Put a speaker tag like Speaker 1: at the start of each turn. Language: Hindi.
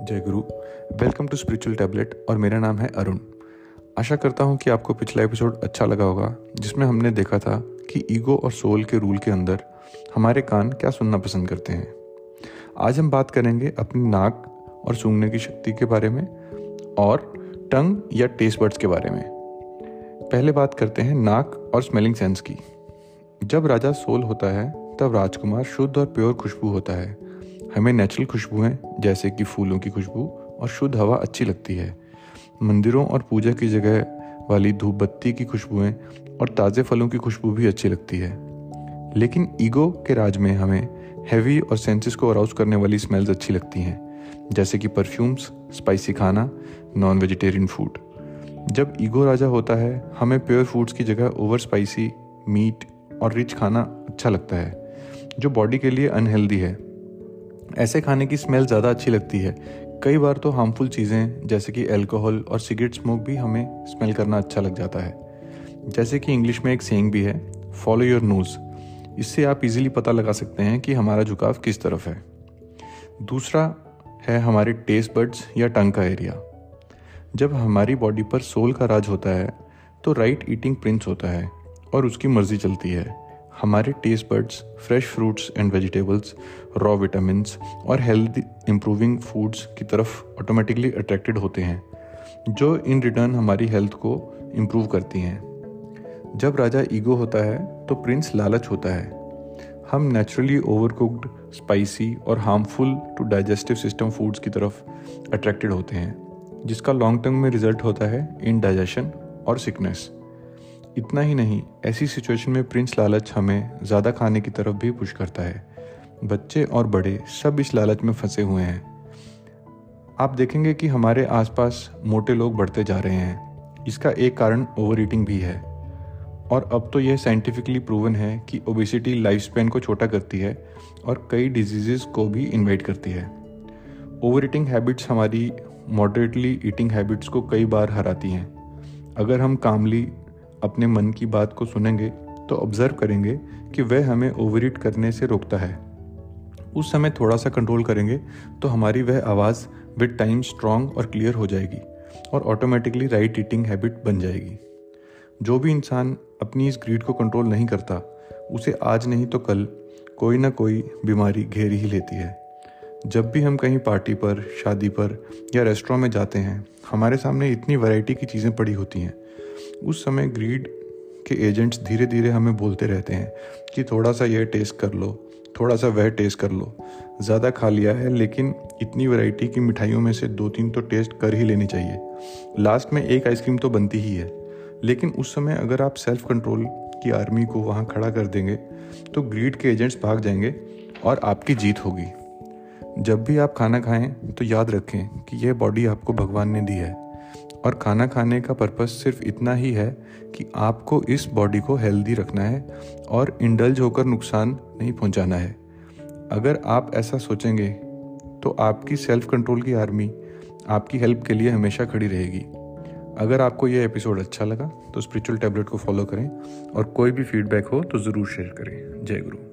Speaker 1: जय गुरु। वेलकम टू स्पिरिचुअल टैबलेट और मेरा नाम है अरुण। आशा करता हूँ कि आपको पिछला एपिसोड अच्छा लगा होगा, जिसमें हमने देखा था कि ईगो और सोल के रूल के अंदर हमारे कान क्या सुनना पसंद करते हैं। आज हम बात करेंगे अपनी नाक और सूंघने की शक्ति के बारे में और टंग या टेस्ट बर्ड्स के बारे में। पहले बात करते हैं नाक और स्मेलिंग सेंस की। जब राजा सोल होता है, तब राजकुमार शुद्ध और प्योर खुशबू होता है। हमें नेचुरल खुशबुएँ जैसे कि फूलों की खुशबू, और शुद्ध हवा अच्छी लगती है। मंदिरों और पूजा की जगह वाली धूप बत्ती की खुशबुएँ और ताज़े फलों की खुशबू भी अच्छी लगती है। लेकिन ईगो के राज में हमें हैवी और सेंसेस को अराउज करने वाली स्मेल्स अच्छी लगती हैं, जैसे कि परफ्यूम्स स्पाइसी खाना नॉन वेजिटेरियन फ़ूड जब ईगो राजा होता है, हमें प्योर फूड्स की जगह ओवर स्पाइसी मीट और रिच खाना अच्छा लगता है, जो बॉडी के लिए अनहेल्दी है। ऐसे खाने की स्मेल ज़्यादा अच्छी लगती है। कई बार तो हार्मफुल चीज़ें, जैसे कि अल्कोहल और सिगरेट स्मोक भी हमें स्मेल करना अच्छा लग जाता है। जैसे कि इंग्लिश में एक सेइंग भी है फॉलो योर नोज़ इससे आप इजीली पता लगा सकते हैं कि हमारा झुकाव किस तरफ़ है। दूसरा है हमारे टेस्ट बर्ड्स या टंग का एरिया जब हमारी बॉडी पर सोल का राज होता है तो राइट ईटिंग प्रिंस होता है और उसकी मर्ज़ी चलती है। हमारे taste buds fresh fruits and vegetables raw vitamin और हेल्थ इम्प्रूविंग फूड्स की तरफ़ ऑटोमेटिकली अट्रैक्टेड होते हैं, जो इन रिटर्न हमारी हेल्थ को इम्प्रूव करती हैं। जब राजा ईगो होता है तो प्रिंस लालच होता है। हम नेचुरली ओवर कुक्ड स्पाइसी और harmful to digestive system foods की तरफ़ अट्रैक्टेड होते हैं, जिसका लॉन्ग टर्म में रिज़ल्ट होता है इन डाइजेशन और सिकनेस इतना ही नहीं, ऐसी सिचुएशन में प्रिंस लालच हमें ज़्यादा खाने की तरफ़ भी पुश करता है। बच्चे और बड़े सब इस लालच में फंसे हुए हैं। आप देखेंगे कि हमारे आसपास मोटे लोग बढ़ते जा रहे हैं। इसका एक कारण ओवर ईटिंग भी है। और अब तो यह साइंटिफिकली प्रूवन है कि ओबिसिटी लाइफ स्पेन को छोटा करती है और कई डिजीजेस को भी इन्वाइट करती है। ओवर ईटिंग हैबिट्स हमारी मॉडरेटली ईटिंग हैबिट्स को कई बार हराती हैं। अगर हम कामली अपने मन की बात को सुनेंगे तो ऑब्ज़र्व करेंगे कि वह हमें ओवरईट करने से रोकता है। उस समय थोड़ा सा कंट्रोल करेंगे तो हमारी वह आवाज़ विद टाइम स्ट्रांग और क्लियर हो जाएगी और ऑटोमेटिकली राइट ईटिंग हैबिट बन जाएगी। जो भी इंसान अपनी इस ग्रीड को कंट्रोल नहीं करता, उसे आज नहीं तो कल कोई ना कोई बीमारी घेर ही लेती है। जब भी हम कहीं पार्टी पर, शादी पर या रेस्टोरेंट में जाते हैं हमारे सामने इतनी वैरायटी की चीज़ें पड़ी होती हैं। उस समय ग्रीड के एजेंट्स धीरे धीरे हमें बोलते रहते हैं कि थोड़ा सा यह टेस्ट कर लो थोड़ा सा वह टेस्ट कर लो। ज़्यादा खा लिया है, लेकिन इतनी वैरायटी की मिठाइयों में से दो तीन तो टेस्ट कर ही लेनी चाहिए। लास्ट में एक आइसक्रीम तो बनती ही है। लेकिन उस समय अगर आप सेल्फ कंट्रोल की आर्मी को वहाँ खड़ा कर देंगे तो ग्रीड के एजेंट्स भाग जाएँगे और आपकी जीत होगी। जब भी आप खाना खाएँ तो याद रखें कि यह बॉडी आपको भगवान ने दी है। और खाना खाने का पर्पस सिर्फ़ इतना ही है कि आपको इस बॉडी को हेल्दी रखना है और इंडल्ज होकर नुकसान नहीं पहुंचाना है। अगर आप ऐसा सोचेंगे तो आपकी सेल्फ कंट्रोल की आर्मी आपकी हेल्प के लिए हमेशा खड़ी रहेगी। अगर आपको यह एपिसोड अच्छा लगा तो स्पिरिचुअल टैबलेट को फॉलो करें और कोई भी फीडबैक हो तो ज़रूर शेयर करें। जय गुरु।